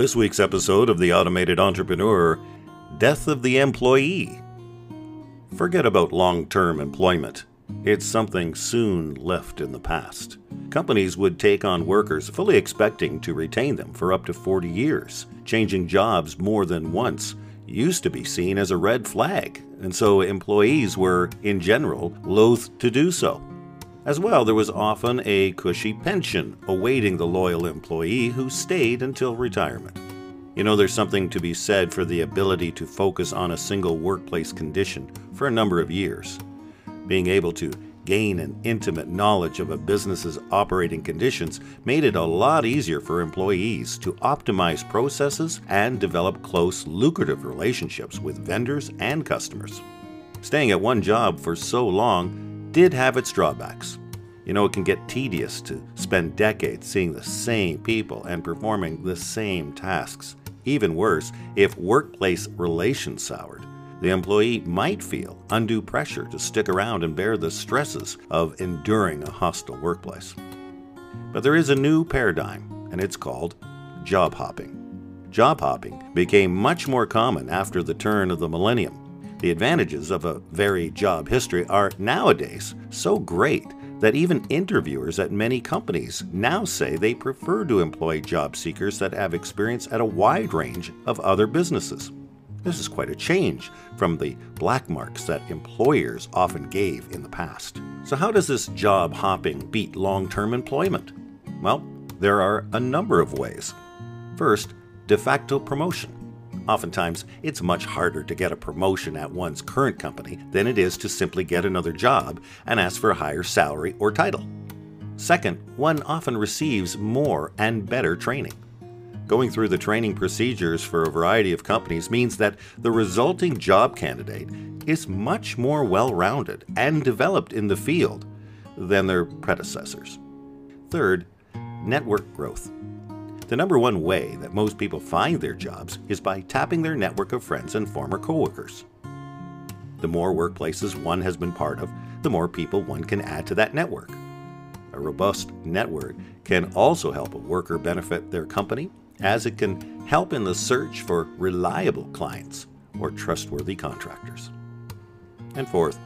this week's episode of The Automated Entrepreneur Death of the Employee. Forget about long term employment. It's something soon left in the past. Companies would take on workers fully expecting to retain them for up to 40 years. Changing jobs more than once used to be seen as a red flag, and so employees were, in general, loath to do so. As well, there was often a cushy pension awaiting the loyal employee who stayed until retirement. You know, there's something to be said for the ability to focus on a single workplace condition for a number of years. Being able to gain an intimate knowledge of a business's operating conditions made it a lot easier for employees to optimize processes and develop close, lucrative relationships with vendors and customers. Staying at one job for so long did have its drawbacks. You know, it can get tedious to spend decades seeing the same people and performing the same tasks. Even worse, if workplace relations soured, the employee might feel undue pressure to stick around and bear the stresses of enduring a hostile workplace. But there is a new paradigm, and it's called job hopping. Job hopping became much more common after the turn of the millennium the advantages of a varied job history are nowadays so great that even interviewers at many companies now say they prefer to employ job seekers that have experience at a wide range of other businesses. This is quite a change from the black marks that employers often gave in the past. So, how does this job hopping beat long term employment? Well, there are a number of ways. First, de facto promotion. Oftentimes, it's much harder to get a promotion at one's current company than it is to simply get another job and ask for a higher salary or title. Second, one often receives more and better training. Going through the training procedures for a variety of companies means that the resulting job candidate is much more well rounded and developed in the field than their predecessors. Third, network growth. The number one way that most people find their jobs is by tapping their network of friends and former coworkers. The more workplaces one has been part of, the more people one can add to that network. A robust network can also help a worker benefit their company, as it can help in the search for reliable clients or trustworthy contractors. And fourth,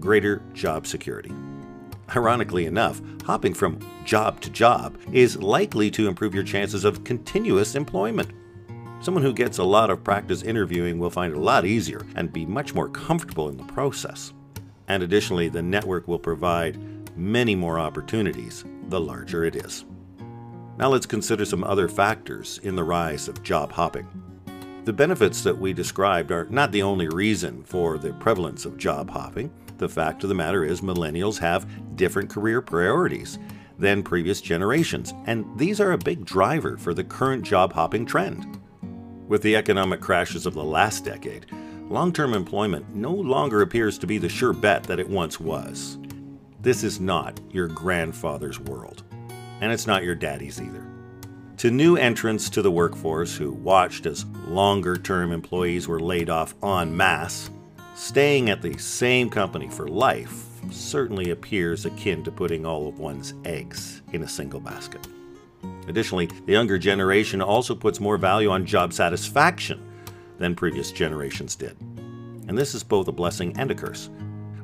greater job security. Ironically enough, hopping from job to job is likely to improve your chances of continuous employment. Someone who gets a lot of practice interviewing will find it a lot easier and be much more comfortable in the process. And additionally, the network will provide many more opportunities the larger it is. Now let's consider some other factors in the rise of job hopping. The benefits that we described are not the only reason for the prevalence of job hopping. The fact of the matter is, millennials have different career priorities than previous generations, and these are a big driver for the current job hopping trend. With the economic crashes of the last decade, long term employment no longer appears to be the sure bet that it once was. This is not your grandfather's world, and it's not your daddy's either. To new entrants to the workforce who watched as longer term employees were laid off en masse, Staying at the same company for life certainly appears akin to putting all of one's eggs in a single basket. Additionally, the younger generation also puts more value on job satisfaction than previous generations did. And this is both a blessing and a curse.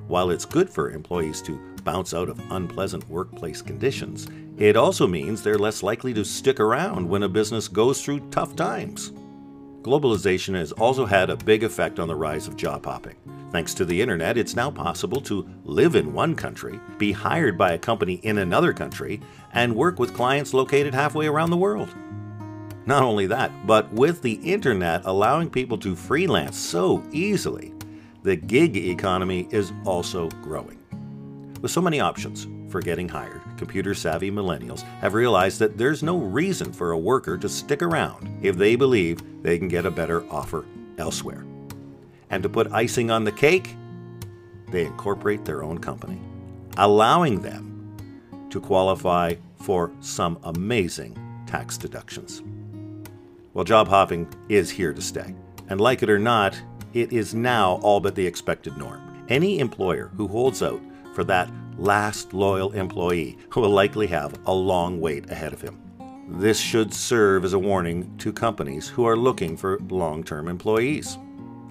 While it's good for employees to bounce out of unpleasant workplace conditions, it also means they're less likely to stick around when a business goes through tough times. Globalization has also had a big effect on the rise of job hopping. Thanks to the internet, it's now possible to live in one country, be hired by a company in another country, and work with clients located halfway around the world. Not only that, but with the internet allowing people to freelance so easily, the gig economy is also growing. With so many options for getting hired, computer savvy millennials have realized that there's no reason for a worker to stick around if they believe they can get a better offer elsewhere. And to put icing on the cake, they incorporate their own company, allowing them to qualify for some amazing tax deductions. Well, job hopping is here to stay. And like it or not, it is now all but the expected norm. Any employer who holds out for that last loyal employee who will likely have a long wait ahead of him. This should serve as a warning to companies who are looking for long term employees.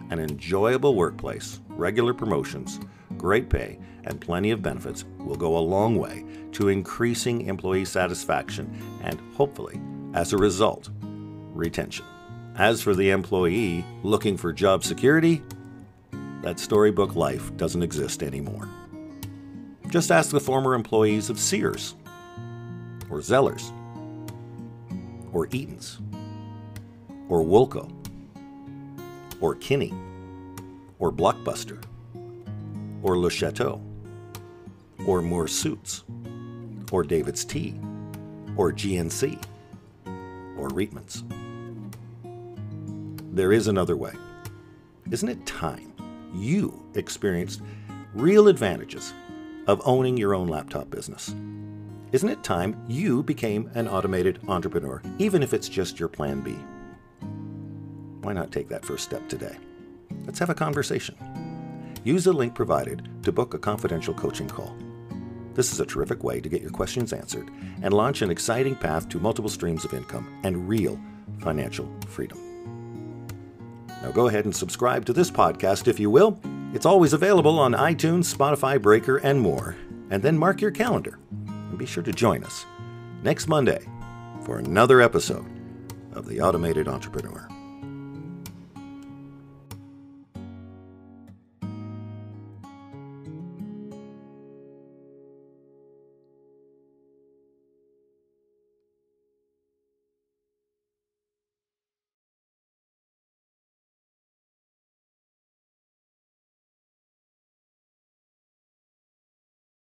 An enjoyable workplace, regular promotions, great pay, and plenty of benefits will go a long way to increasing employee satisfaction and, hopefully, as a result, retention. As for the employee looking for job security, that storybook life doesn't exist anymore. Just ask the former employees of Sears, or Zellers, or Eaton's, or Woolco, or Kinney, or Blockbuster, or Le Chateau, or Moore Suits, or David's Tea, or GNC, or Reitman's. There is another way. Isn't it time you experienced real advantages of owning your own laptop business? Isn't it time you became an automated entrepreneur, even if it's just your plan B? Why not take that first step today? Let's have a conversation. Use the link provided to book a confidential coaching call. This is a terrific way to get your questions answered and launch an exciting path to multiple streams of income and real financial freedom. Now go ahead and subscribe to this podcast if you will. It's always available on iTunes, Spotify, Breaker, and more. And then mark your calendar and be sure to join us next Monday for another episode of The Automated Entrepreneur.